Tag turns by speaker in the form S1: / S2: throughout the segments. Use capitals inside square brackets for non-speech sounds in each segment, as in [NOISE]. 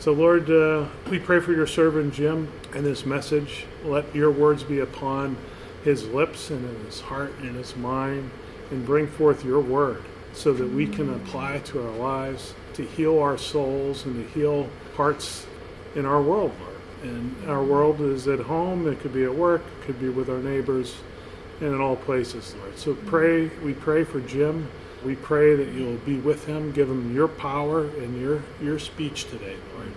S1: So, Lord, uh, we pray for your servant Jim and this message. Let your words be upon his lips and in his heart and his mind, and bring forth your word so that we can apply to our lives to heal our souls and to heal hearts in our world, Lord. And our world is at home, it could be at work, it could be with our neighbors, and in all places, Lord. So pray, we pray for Jim. We pray that you'll be with him, give him your power and your, your speech today, Lord.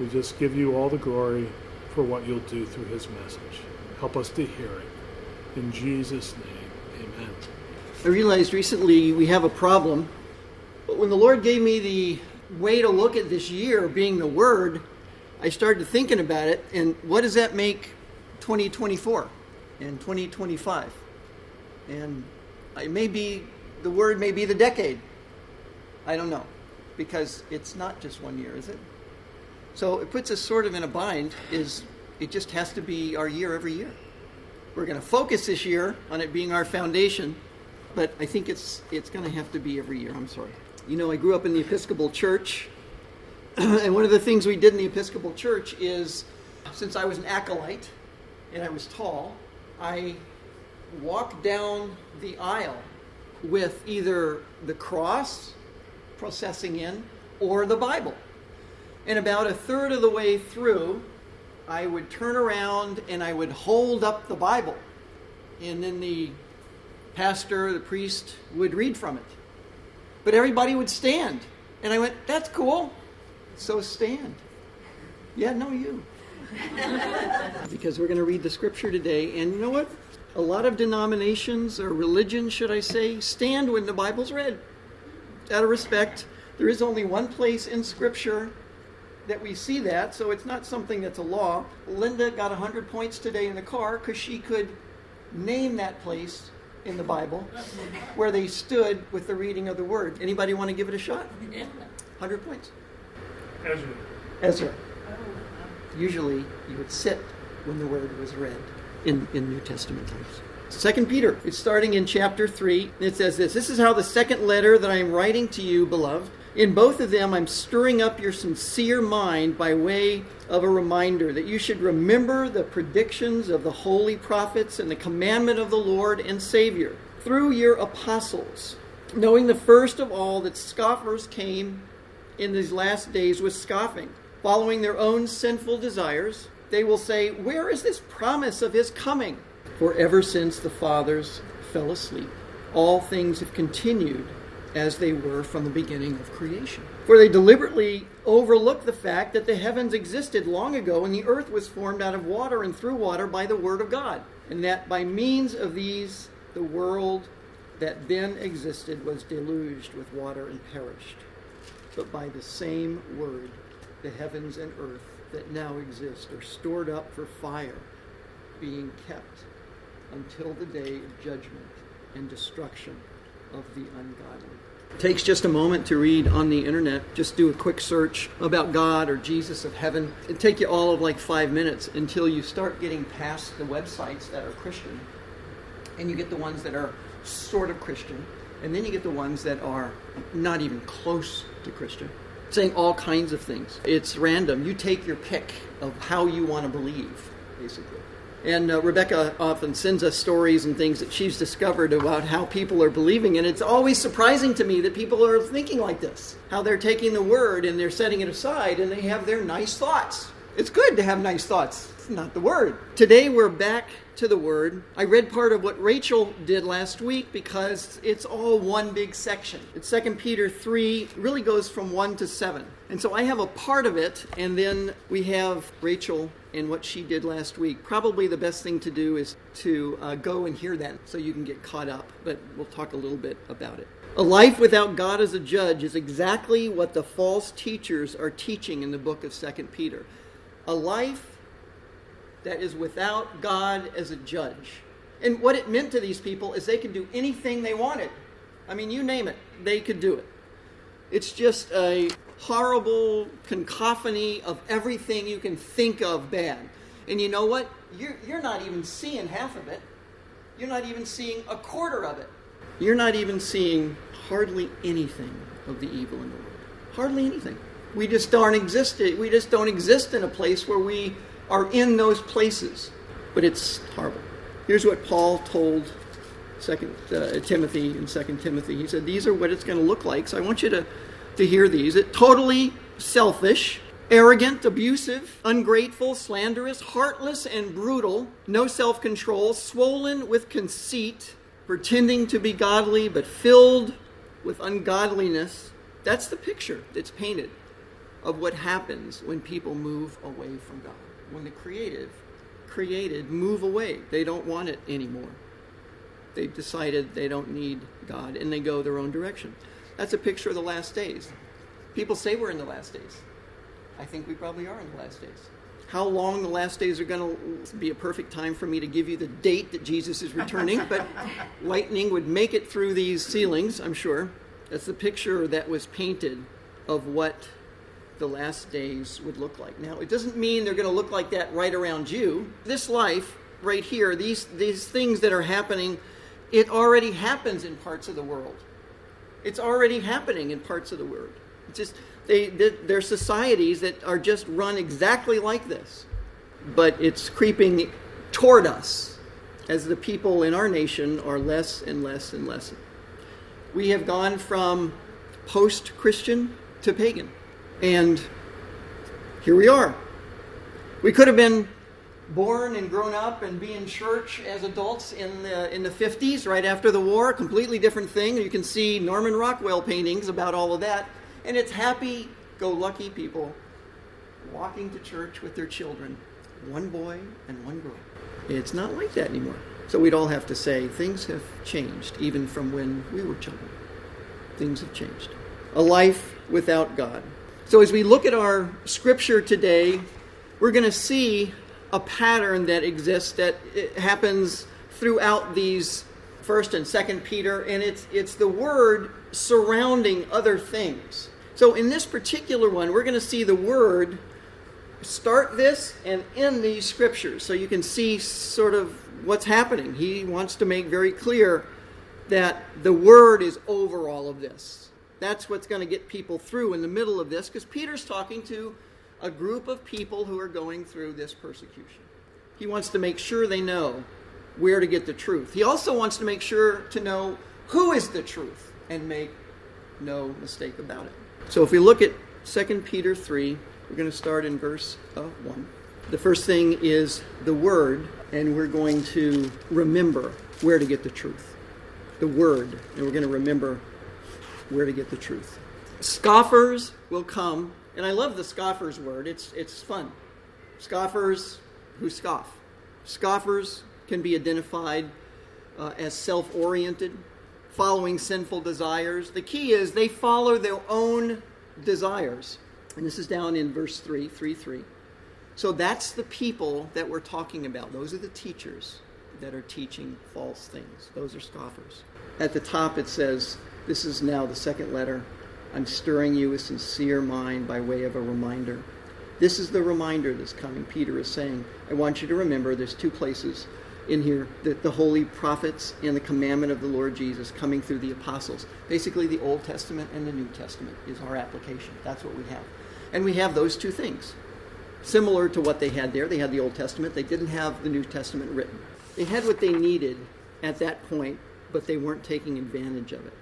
S1: We just give you all the glory for what you'll do through his message. Help us to hear it. In Jesus' name, amen.
S2: I realized recently we have a problem, but when the Lord gave me the way to look at this year being the Word, I started thinking about it, and what does that make 2024 and 2025? And it may be, the Word may be the decade. I don't know, because it's not just one year, is it? So it puts us sort of in a bind, is it just has to be our year every year. We're going to focus this year on it being our foundation, but I think it's, it's going to have to be every year. I'm sorry. You know, I grew up in the Episcopal Church, [CLEARS THROAT] and one of the things we did in the Episcopal Church is, since I was an acolyte and I was tall, I walked down the aisle with either the cross processing in or the Bible. And about a third of the way through, I would turn around and I would hold up the Bible. And then the pastor, the priest, would read from it. But everybody would stand. And I went, that's cool. So stand. Yeah, no, you. [LAUGHS] because we're going to read the scripture today. And you know what? A lot of denominations, or religions, should I say, stand when the Bible's read. Out of respect, there is only one place in scripture that we see that, so it's not something that's a law. Linda got 100 points today in the car because she could name that place in the Bible where they stood with the reading of the word. Anybody want to give it a shot? 100 points.
S1: Ezra.
S2: Ezra. Usually you would sit when the word was read in, in New Testament times. Second Peter, it's starting in chapter 3. and It says this This is how the second letter that I am writing to you, beloved. In both of them, I'm stirring up your sincere mind by way of a reminder that you should remember the predictions of the holy prophets and the commandment of the Lord and Savior through your apostles, knowing the first of all that scoffers came in these last days with scoffing, following their own sinful desires. They will say, Where is this promise of his coming? For ever since the fathers fell asleep, all things have continued as they were from the beginning of creation. For they deliberately overlook the fact that the heavens existed long ago and the earth was formed out of water and through water by the word of God, and that by means of these the world that then existed was deluged with water and perished. But by the same word, the heavens and earth that now exist are stored up for fire, being kept until the day of judgment and destruction of the ungodly. It takes just a moment to read on the internet. Just do a quick search about God or Jesus of heaven. It'd take you all of like five minutes until you start getting past the websites that are Christian. And you get the ones that are sort of Christian. And then you get the ones that are not even close to Christian, saying all kinds of things. It's random. You take your pick of how you want to believe, basically. And uh, Rebecca often sends us stories and things that she's discovered about how people are believing. And it's always surprising to me that people are thinking like this how they're taking the word and they're setting it aside and they have their nice thoughts. It's good to have nice thoughts, it's not the word. Today we're back to the word. I read part of what Rachel did last week because it's all one big section. It's 2 Peter 3, really goes from 1 to 7. And so I have a part of it, and then we have Rachel and what she did last week. Probably the best thing to do is to uh, go and hear that so you can get caught up, but we'll talk a little bit about it. A life without God as a judge is exactly what the false teachers are teaching in the book of 2 Peter. A life that is without God as a judge. And what it meant to these people is they could do anything they wanted. I mean, you name it, they could do it. It's just a horrible cacophony of everything you can think of bad. And you know what? You're, you're not even seeing half of it. You're not even seeing a quarter of it. You're not even seeing hardly anything of the evil in the world. Hardly anything. We just don't exist. We just don't exist in a place where we are in those places. But it's horrible. Here's what Paul told Second uh, Timothy in Second Timothy. He said, "These are what it's going to look like." So I want you to to hear these. It totally selfish, arrogant, abusive, ungrateful, slanderous, heartless, and brutal, no self-control, swollen with conceit, pretending to be godly but filled with ungodliness. That's the picture that's painted of what happens when people move away from God. When the creative created move away. They don't want it anymore. They've decided they don't need God and they go their own direction. That's a picture of the last days. People say we're in the last days. I think we probably are in the last days. How long the last days are going to be a perfect time for me to give you the date that Jesus is returning, but [LAUGHS] lightning would make it through these ceilings, I'm sure. That's the picture that was painted of what the last days would look like. Now, it doesn't mean they're going to look like that right around you. This life right here, these, these things that are happening, it already happens in parts of the world. It's already happening in parts of the world. It's just they, they they're societies that are just run exactly like this, but it's creeping toward us as the people in our nation are less and less and less. We have gone from post-Christian to pagan, and here we are. We could have been born and grown up and be in church as adults in the in the 50s right after the war completely different thing. You can see norman rockwell paintings about all of that. And it's happy go lucky people walking to church with their children one boy and one girl. It's not like that anymore. So we'd all have to say things have changed even from when we were children. Things have changed. A life without god so as we look at our scripture today we're going to see a pattern that exists that uh, happens throughout these first and second peter and it's it's the word surrounding other things. So in this particular one we're going to see the word start this and end these scriptures. So you can see sort of what's happening. He wants to make very clear that the word is over all of this that's what's going to get people through in the middle of this because peter's talking to a group of people who are going through this persecution. He wants to make sure they know where to get the truth. He also wants to make sure to know who is the truth and make no mistake about it. So if we look at 2 Peter 3, we're going to start in verse uh, 1. The first thing is the Word, and we're going to remember where to get the truth. The Word, and we're going to remember where to get the truth. Scoffers will come and I love the scoffers word. It's it's fun. Scoffers who scoff. Scoffers can be identified uh, as self-oriented, following sinful desires. The key is they follow their own desires. And this is down in verse 3, 3 3. So that's the people that we're talking about. Those are the teachers that are teaching false things. Those are scoffers. At the top it says, this is now the second letter I'm stirring you with sincere mind by way of a reminder. This is the reminder that's coming. Peter is saying, I want you to remember there's two places in here that the holy prophets and the commandment of the Lord Jesus coming through the apostles. Basically, the Old Testament and the New Testament is our application. That's what we have. And we have those two things. Similar to what they had there, they had the Old Testament, they didn't have the New Testament written. They had what they needed at that point, but they weren't taking advantage of it.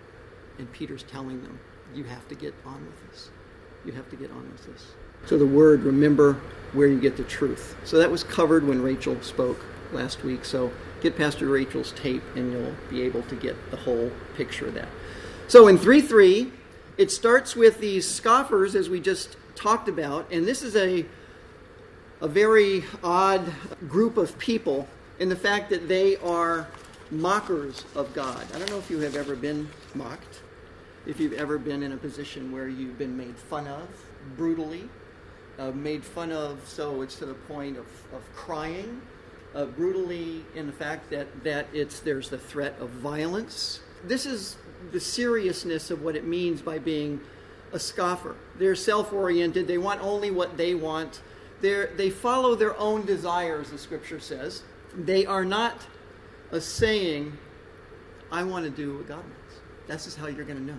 S2: And Peter's telling them, you have to get on with this. You have to get on with this. So the word, remember where you get the truth. So that was covered when Rachel spoke last week. So get Pastor Rachel's tape and you'll be able to get the whole picture of that. So in 3 3, it starts with these scoffers, as we just talked about, and this is a, a very odd group of people in the fact that they are mockers of God. I don't know if you have ever been mocked if you've ever been in a position where you've been made fun of brutally, uh, made fun of so it's to the point of, of crying, uh, brutally in the fact that, that it's, there's the threat of violence. This is the seriousness of what it means by being a scoffer. They're self oriented, they want only what they want. They're, they follow their own desires, the scripture says. They are not a saying, I want to do what God wants. That's just how you're going to know.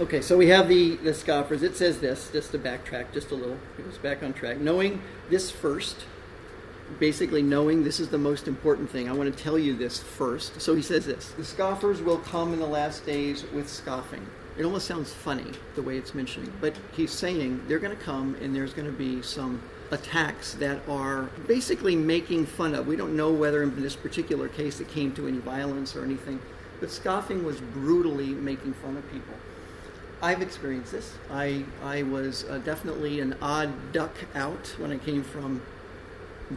S2: Okay, so we have the, the scoffers. It says this, just to backtrack just a little. It was back on track. Knowing this first, basically knowing this is the most important thing. I want to tell you this first. So he says this The scoffers will come in the last days with scoffing. It almost sounds funny the way it's mentioning, but he's saying they're going to come and there's going to be some attacks that are basically making fun of. We don't know whether in this particular case it came to any violence or anything, but scoffing was brutally making fun of people. I've experienced this. I, I was uh, definitely an odd duck out when I came from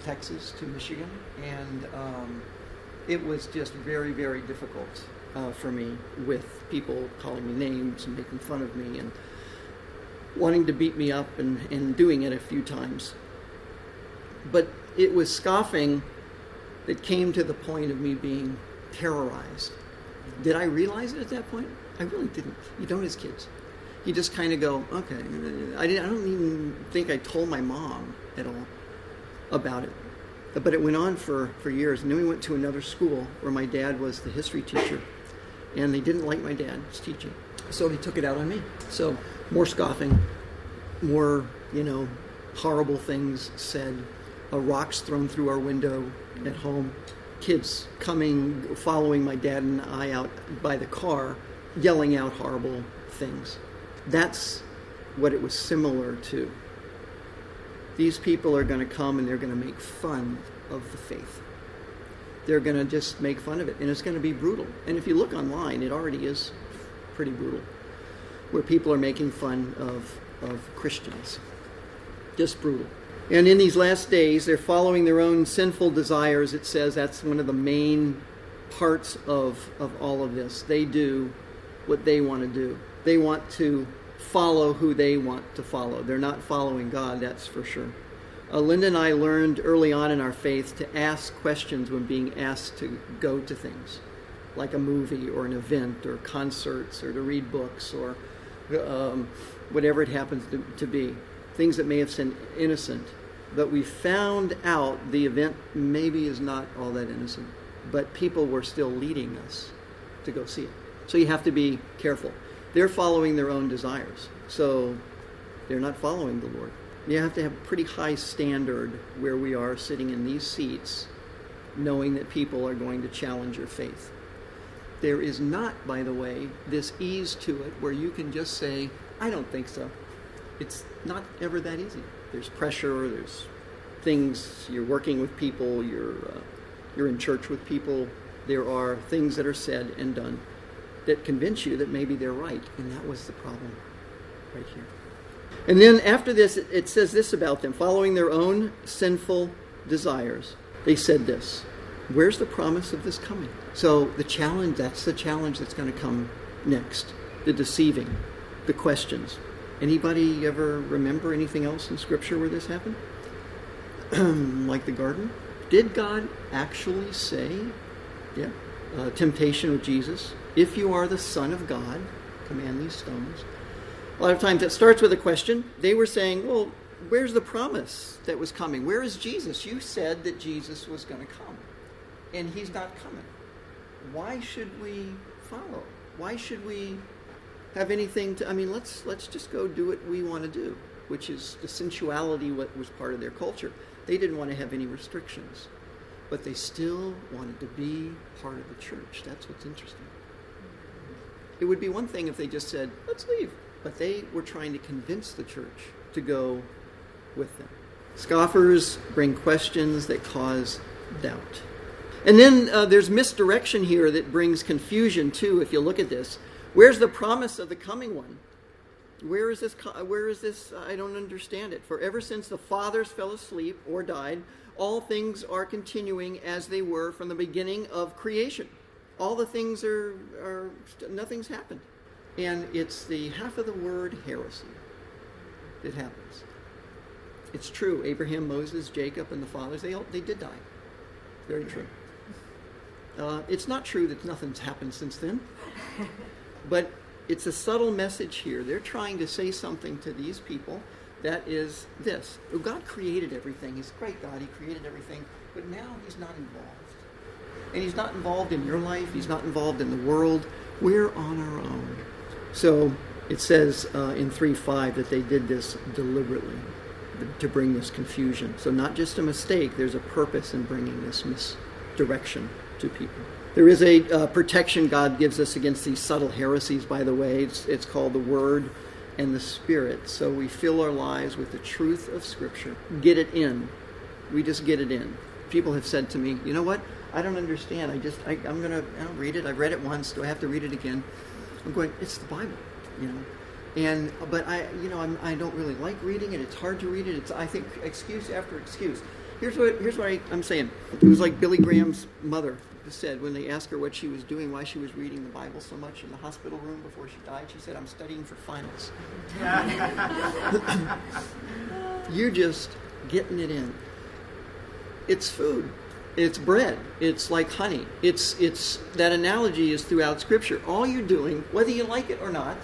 S2: Texas to Michigan, and um, it was just very, very difficult uh, for me with people calling me names and making fun of me and wanting to beat me up and, and doing it a few times. But it was scoffing that came to the point of me being terrorized. Did I realize it at that point? I really didn't. You don't as kids. You just kind of go, okay. I, didn't, I don't even think I told my mom at all about it. But it went on for, for years. And then we went to another school where my dad was the history teacher. And they didn't like my dad's teaching. So he took it out on me. So more scoffing, more, you know, horrible things said, uh, rocks thrown through our window at home, kids coming, following my dad and I out by the car, yelling out horrible things. That's what it was similar to. These people are going to come and they're going to make fun of the faith. They're going to just make fun of it, and it's going to be brutal. And if you look online, it already is pretty brutal, where people are making fun of, of Christians. Just brutal. And in these last days, they're following their own sinful desires. It says that's one of the main parts of, of all of this. They do what they want to do, they want to follow who they want to follow. They're not following God, that's for sure. Uh, Linda and I learned early on in our faith to ask questions when being asked to go to things, like a movie or an event or concerts or to read books or um, whatever it happens to, to be. Things that may have seemed innocent. But we found out the event maybe is not all that innocent, but people were still leading us to go see it. So you have to be careful they're following their own desires. So they're not following the Lord. You have to have a pretty high standard where we are sitting in these seats, knowing that people are going to challenge your faith. There is not, by the way, this ease to it where you can just say, I don't think so. It's not ever that easy. There's pressure, there's things, you're working with people, you're, uh, you're in church with people. There are things that are said and done that convince you that maybe they're right. And that was the problem right here. And then after this, it says this about them following their own sinful desires. They said this Where's the promise of this coming? So the challenge, that's the challenge that's going to come next the deceiving, the questions. Anybody ever remember anything else in Scripture where this happened? [CLEARS THROAT] like the garden? Did God actually say, yeah, uh, temptation with Jesus? If you are the Son of God, command these stones. A lot of times it starts with a question. They were saying, well, where's the promise that was coming? Where is Jesus? You said that Jesus was going to come, and he's not coming. Why should we follow? Why should we have anything to I mean, let's let's just go do what we want to do, which is the sensuality what was part of their culture. They didn't want to have any restrictions, but they still wanted to be part of the church. That's what's interesting. It would be one thing if they just said, let's leave. But they were trying to convince the church to go with them. Scoffers bring questions that cause doubt. And then uh, there's misdirection here that brings confusion too. If you look at this, where's the promise of the coming one? Where is this? Where is this? I don't understand it. For ever since the fathers fell asleep or died, all things are continuing as they were from the beginning of creation all the things are, are nothing's happened. And it's the half of the word heresy that happens. It's true. Abraham, Moses, Jacob, and the fathers, they, all, they did die. Very true. Uh, it's not true that nothing's happened since then. [LAUGHS] But it's a subtle message here. They're trying to say something to these people that is this. God created everything. He's a great God. He created everything. But now he's not involved and he's not involved in your life, he's not involved in the world. We're on our own. So It says uh, in 3 5 that they did this deliberately to bring this confusion. So, not just a mistake, there's a purpose in bringing this misdirection to people. There is a uh, protection God gives us against these subtle heresies, by the way. It's, it's called the Word and the Spirit. So we fill our lives with the truth of Scripture. Get it in. We just get it in. People have said to me, you know what? I don't understand. I just, I, am going to I don't read it. I've read it once. Do I have to read it again? I'm going, it's the Bible, you know. And, but I, you know, I'm, I do not really like reading it. It's hard to read it. It's, I think, excuse after excuse. Here's what, here's what I, I'm saying. It was like Billy Graham's mother said when they asked her what she was doing, why she was reading the Bible so much in the hospital room before she died. She said, I'm studying for finals. [LAUGHS] You're just getting it in. It's food. It's bread. It's like honey. It's it's that analogy is throughout Scripture. All you're doing, whether you like it or not,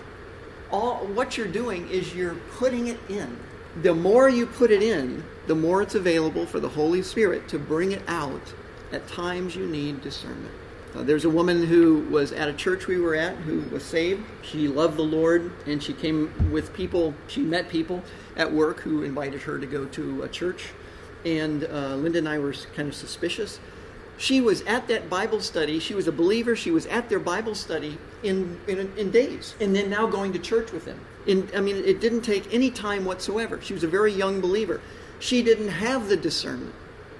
S2: all what you're doing is you're putting it in. The more you put it in, the more it's available for the Holy Spirit to bring it out. At times you need discernment. Uh, there's a woman who was at a church we were at who was saved. She loved the Lord and she came with people, she met people at work who invited her to go to a church and uh, Linda and I were kind of suspicious. She was at that Bible study. She was a believer. She was at their Bible study in, in, in days, and then now going to church with them. In, I mean, it didn't take any time whatsoever. She was a very young believer. She didn't have the discernment.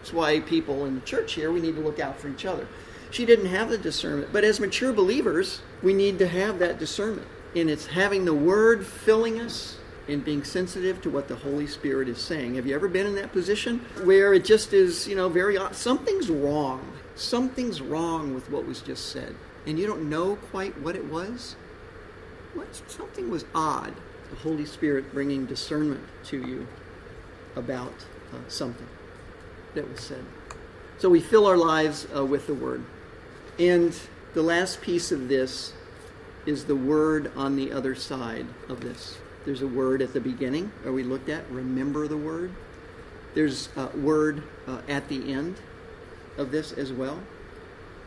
S2: That's why people in the church here, we need to look out for each other. She didn't have the discernment. But as mature believers, we need to have that discernment. And it's having the Word filling us, and being sensitive to what the Holy Spirit is saying. Have you ever been in that position where it just is, you know, very something's wrong. Something's wrong with what was just said, and you don't know quite what it was? What something was odd. The Holy Spirit bringing discernment to you about uh, something that was said. So we fill our lives uh, with the Word. And the last piece of this is the Word on the other side of this. There's a word at the beginning, or we looked at, remember the word. There's a word uh, at the end of this as well.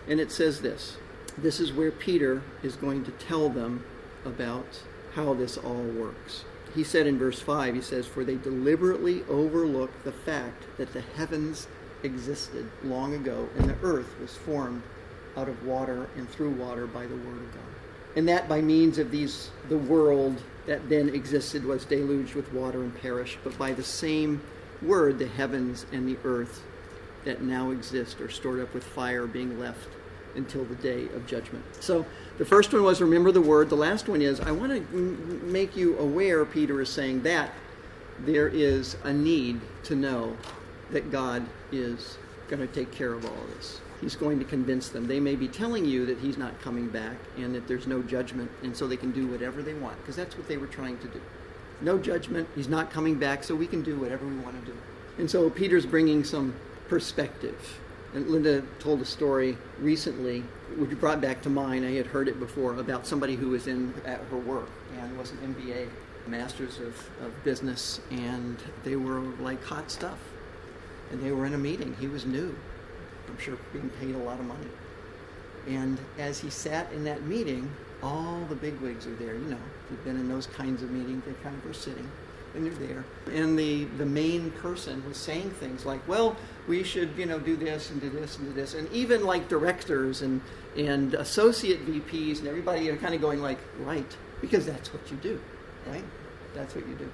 S2: And it says this this is where Peter is going to tell them about how this all works. He said in verse 5, he says, For they deliberately overlook the fact that the heavens existed long ago and the earth was formed out of water and through water by the word of God. And that by means of these, the world that then existed was deluged with water and perished, but by the same word, the heavens and the earth that now exist are stored up with fire, being left until the day of judgment. So the first one was remember the word. The last one is I want to m- make you aware, Peter is saying, that there is a need to know that God is going to take care of all of this he's going to convince them. They may be telling you that he's not coming back and that there's no judgment, and so they can do whatever they want, because that's what they were trying to do. No judgment, he's not coming back, so we can do whatever we want to do. And so Peter's bringing some perspective. And Linda told a story recently, which brought back to mind. I had heard it before about somebody who was in at her work and was an MBA, Masters of, of Business, and they were like hot stuff. And they were in a meeting. He was new I'm sure being paid a lot of money. And as he sat in that meeting, all the bigwigs are there. You know, if you've been in those kinds of meetings, they kind of were sitting and they're there. And the, the main person was saying things like, well, we should, you know, do this and do this and do this. And even like directors and, and associate VPs and everybody are kind of going like, right, because that's what you do, right? That's what you do.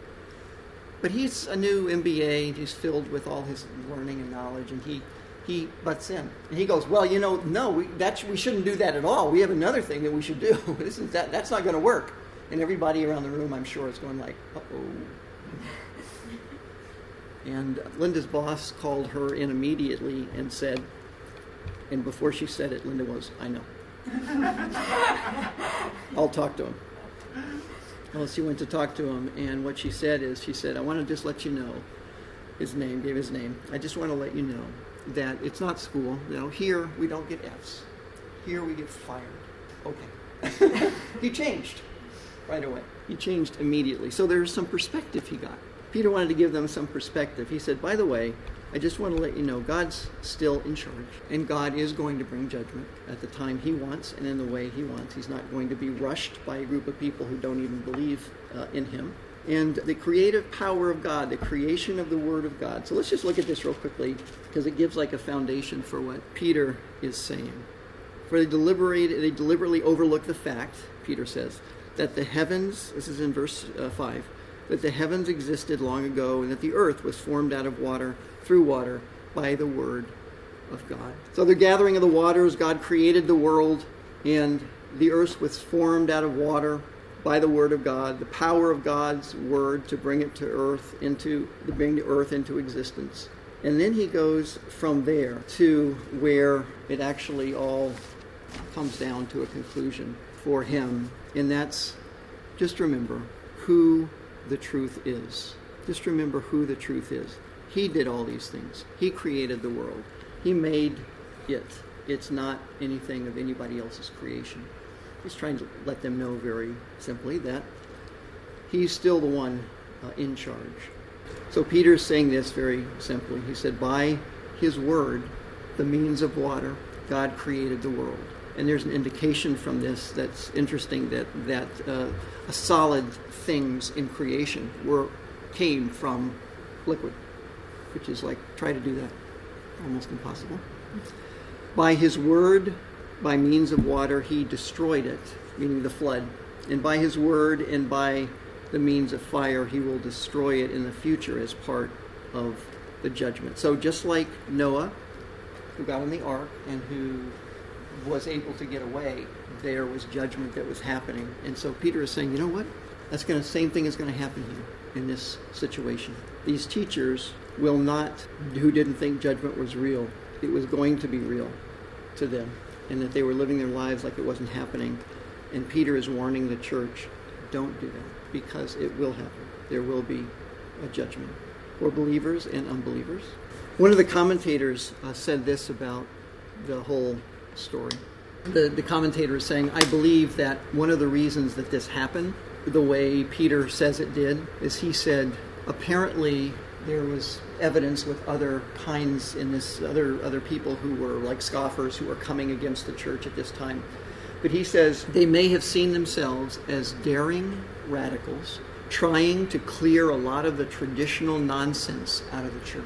S2: But he's a new MBA. He's filled with all his learning and knowledge, and he he butts in. And he goes, Well, you know, no, we, we shouldn't do that at all. We have another thing that we should do. [LAUGHS] this is that, that's not going to work. And everybody around the room, I'm sure, is going like, uh oh. And Linda's boss called her in immediately and said, and before she said it, Linda was, I know. [LAUGHS] I'll talk to him. Well, she went to talk to him, and what she said is, she said, I want to just let you know his name, gave his name. I just want to let you know that it's not school. You know, here we don't get F's. Here we get fired. Okay. [LAUGHS] he changed right away. He changed immediately. So there's some perspective he got. Peter wanted to give them some perspective. He said, By the way, I just want to let you know God's still in charge, and God is going to bring judgment at the time He wants and in the way He wants. He's not going to be rushed by a group of people who don't even believe uh, in Him. And the creative power of God, the creation of the Word of God. So let's just look at this real quickly because it gives like a foundation for what Peter is saying. For they deliberate, they deliberately overlook the fact, Peter says, that the heavens, this is in verse uh, 5, that the heavens existed long ago and that the earth was formed out of water, through water, by the word of God. So the gathering of the waters, God created the world, and the earth was formed out of water by the word of God, the power of God's word to bring it to earth, into to bring the earth into existence. And then he goes from there to where it actually all comes down to a conclusion for him. And that's just remember who the truth is. Just remember who the truth is. He did all these things. He created the world. He made it. It's not anything of anybody else's creation. He's trying to let them know very simply that he's still the one uh, in charge. So Peter's saying this very simply. He said, By his word, the means of water, God created the world. And there's an indication from this that's interesting that, that uh, solid things in creation were came from liquid, which is like try to do that, almost impossible. By his word, by means of water, he destroyed it, meaning the flood. And by his word and by the means of fire, he will destroy it in the future as part of the judgment. So just like Noah, who got on the ark and who was able to get away, there was judgment that was happening. And so Peter is saying, you know what? That's going to same thing is going to happen here in this situation. These teachers will not who didn't think judgment was real. It was going to be real to them and that they were living their lives like it wasn't happening. And Peter is warning the church, don't do that because it will happen. There will be a judgment for believers and unbelievers. One of the commentators uh, said this about the whole story. The, the commentator is saying, I believe that one of the reasons that this happened, the way Peter says it did, is he said, apparently there was evidence with other kinds in this other other people who were like scoffers who were coming against the church at this time. But he says they may have seen themselves as daring radicals trying to clear a lot of the traditional nonsense out of the church.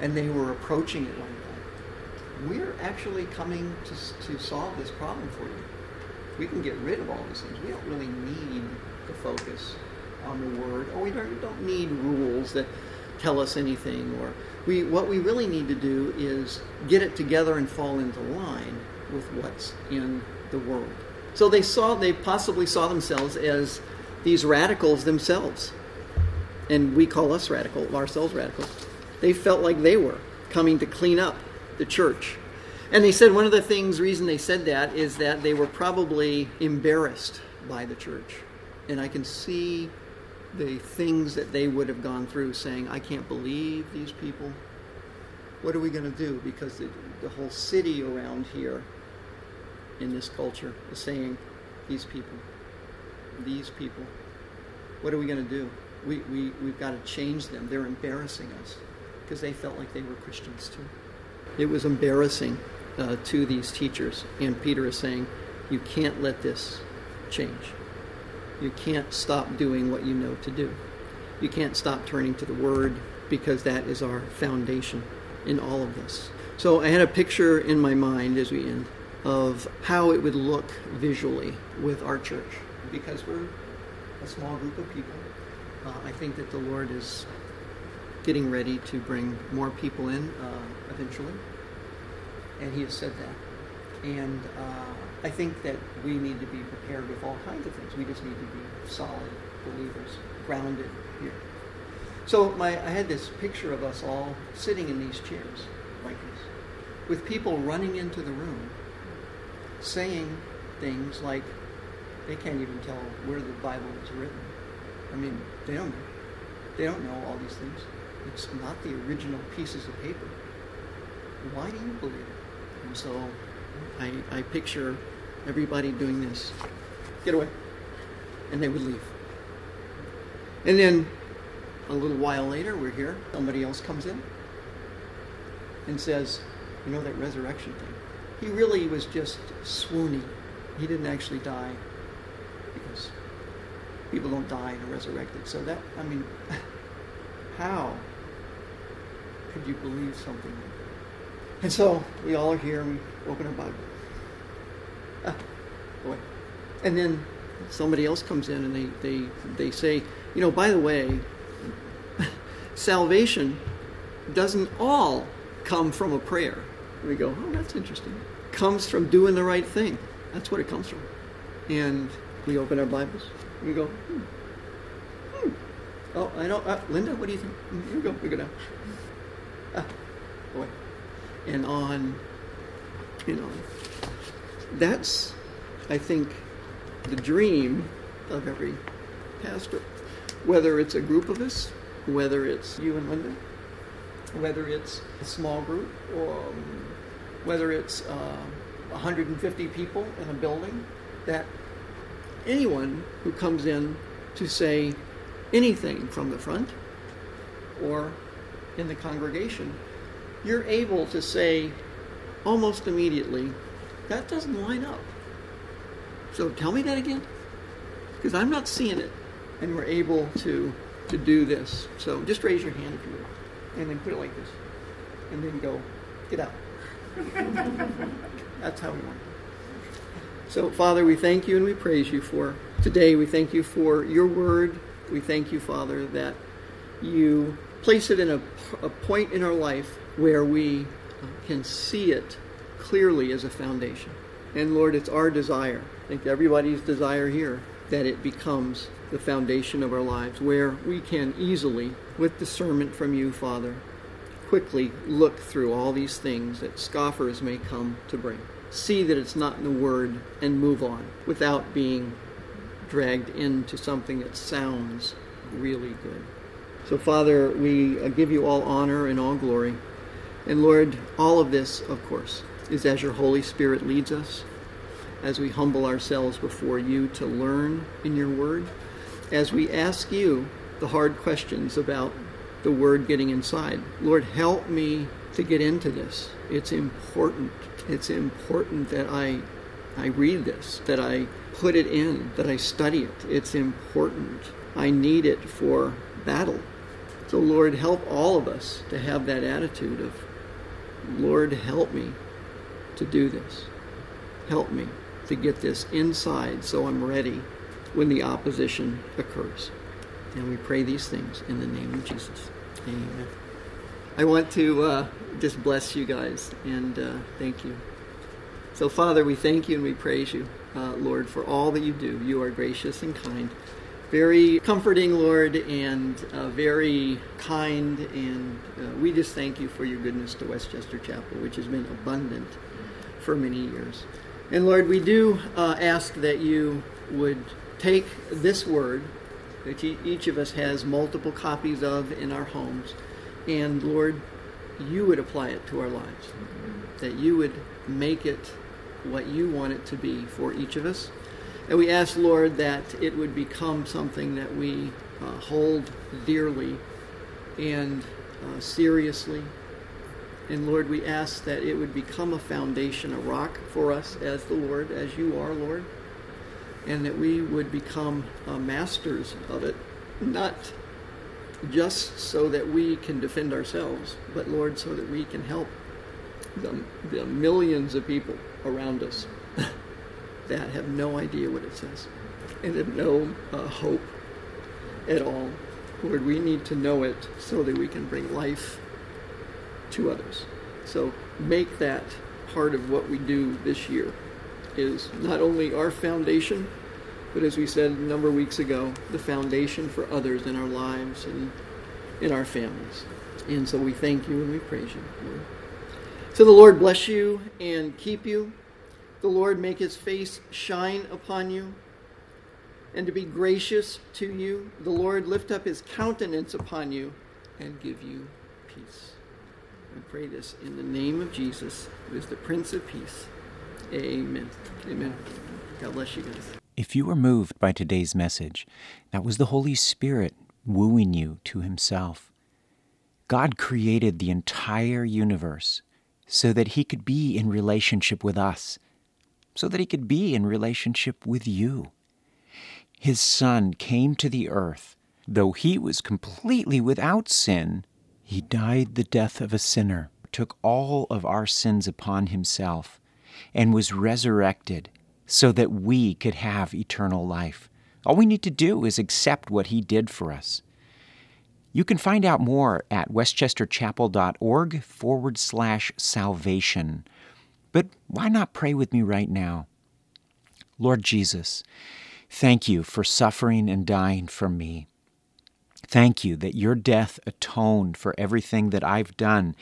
S2: And they were approaching it like. We're actually coming to, to solve this problem for you. We can get rid of all these things. We don't really need to focus on the word, or we don't, don't need rules that tell us anything or we what we really need to do is get it together and fall into line with what's in the world so they saw they possibly saw themselves as these radicals themselves and we call us radical ourselves radicals they felt like they were coming to clean up the church and they said one of the things reason they said that is that they were probably embarrassed by the church and i can see the things that they would have gone through saying, I can't believe these people. What are we going to do? Because the, the whole city around here in this culture is saying, these people, these people, what are we going to do? We, we, we've got to change them. They're embarrassing us because they felt like they were Christians too. It was embarrassing uh, to these teachers. And Peter is saying, you can't let this change. You can't stop doing what you know to do. You can't stop turning to the Word because that is our foundation in all of this. So I had a picture in my mind as we end of how it would look visually with our church because we're a small group of people. Uh, I think that the Lord is getting ready to bring more people in uh, eventually, and He has said that. And uh, I think that we need to be prepared with all kinds of things. We just need to be solid believers, grounded here. So my, I had this picture of us all sitting in these chairs like this, with people running into the room, saying things like they can't even tell where the Bible is written. I mean, they don't know. They don't know all these things. It's not the original pieces of paper. Why do you believe it? And so I, I picture everybody doing this. Get away. And they would leave. And then a little while later, we're here, somebody else comes in and says, You know that resurrection thing? He really was just swooning. He didn't actually die because people don't die and are resurrected. So that, I mean, [LAUGHS] how could you believe something like that? And so we all are here and we open our Bible. Ah, boy. And then somebody else comes in and they, they, they say, you know, by the way, [LAUGHS] salvation doesn't all come from a prayer. We go, oh, that's interesting. Comes from doing the right thing. That's what it comes from. And we open our Bibles. We go, hmm. Hmm. Oh, I know. Uh, Linda, what do you think? We go. We go down. [LAUGHS] And on, you know, that's, I think, the dream of every pastor. Whether it's a group of us, whether it's you and Linda, whether it's a small group, or um, whether it's uh, 150 people in a building, that anyone who comes in to say anything from the front or in the congregation, you're able to say almost immediately, that doesn't line up. So tell me that again, because I'm not seeing it. And we're able to to do this. So just raise your hand if you will, and then put it like this, and then go, get out. [LAUGHS] That's how we want it. So, Father, we thank you and we praise you for today. We thank you for your word. We thank you, Father, that you place it in a, a point in our life where we can see it clearly as a foundation. And Lord, it's our desire, I think everybody's desire here, that it becomes the foundation of our lives, where we can easily, with discernment from you, Father, quickly look through all these things that scoffers may come to bring. See that it's not in the Word and move on without being dragged into something that sounds really good. So, Father, we uh, give you all honor and all glory. And Lord, all of this, of course, is as your Holy Spirit leads us, as we humble ourselves before you to learn in your word, as we ask you the hard questions about the word getting inside. Lord, help me to get into this. It's important. It's important that I I read this, that I put it in, that I study it. It's important. I need it for battle. So Lord, help all of us to have that attitude of Lord, help me to do this. Help me to get this inside so I'm ready when the opposition occurs. And we pray these things in the name of Jesus. Amen. I want to uh, just bless you guys and uh, thank you. So, Father, we thank you and we praise you, uh, Lord, for all that you do. You are gracious and kind. Very comforting, Lord, and uh, very kind. And uh, we just thank you for your goodness to Westchester Chapel, which has been abundant for many years. And Lord, we do uh, ask that you would take this word that each of us has multiple copies of in our homes, and Lord, you would apply it to our lives. That you would make it what you want it to be for each of us. And we ask, Lord, that it would become something that we uh, hold dearly and uh, seriously. And Lord, we ask that it would become a foundation, a rock for us as the Lord, as you are, Lord. And that we would become uh, masters of it, not just so that we can defend ourselves, but Lord, so that we can help the, the millions of people around us [LAUGHS] that have no idea what it says and have no uh, hope at all. Lord, we need to know it so that we can bring life to others. So make that part of what we do this year is not only our foundation, but as we said a number of weeks ago, the foundation for others in our lives and in our families. And so we thank you and we praise you, Lord. So the Lord bless you and keep you. The Lord make his face shine upon you and to be gracious to you. The Lord lift up his countenance upon you and give you peace. I pray this in the name of Jesus, who is the Prince of Peace. Amen. Amen. God bless you guys.
S3: If you were moved by today's message, that was the Holy Spirit wooing you to Himself. God created the entire universe so that He could be in relationship with us, so that He could be in relationship with you. His Son came to the earth. Though He was completely without sin, He died the death of a sinner, took all of our sins upon Himself, and was resurrected so that we could have eternal life. All we need to do is accept what He did for us. You can find out more at westchesterchapel.org forward slash salvation. But why not pray with me right now? Lord Jesus, thank you for suffering and dying for me. Thank you that your death atoned for everything that I've done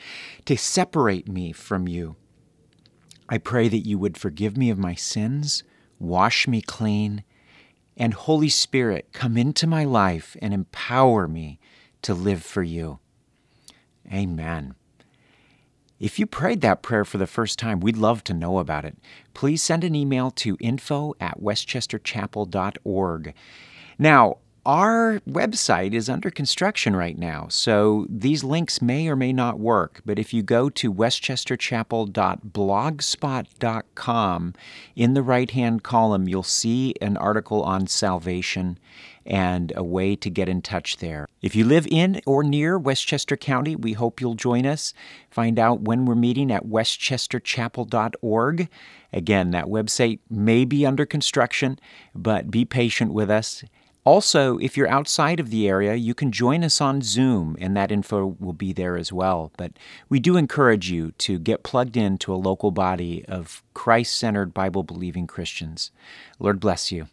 S3: to separate me from you. I pray that you would forgive me of my sins, wash me clean, and Holy Spirit, come into my life and empower me to live for you. Amen. If you prayed that prayer for the first time, we'd love to know about it. Please send an email to info at westchesterchapel.org. Now, our website is under construction right now, so these links may or may not work. But if you go to westchesterchapel.blogspot.com, in the right hand column, you'll see an article on salvation and a way to get in touch there. If you live in or near Westchester County, we hope you'll join us. Find out when we're meeting at westchesterchapel.org. Again, that website may be under construction, but be patient with us. Also, if you're outside of the area, you can join us on Zoom, and that info will be there as well. But we do encourage you to get plugged into a local body of Christ centered, Bible believing Christians. Lord bless you.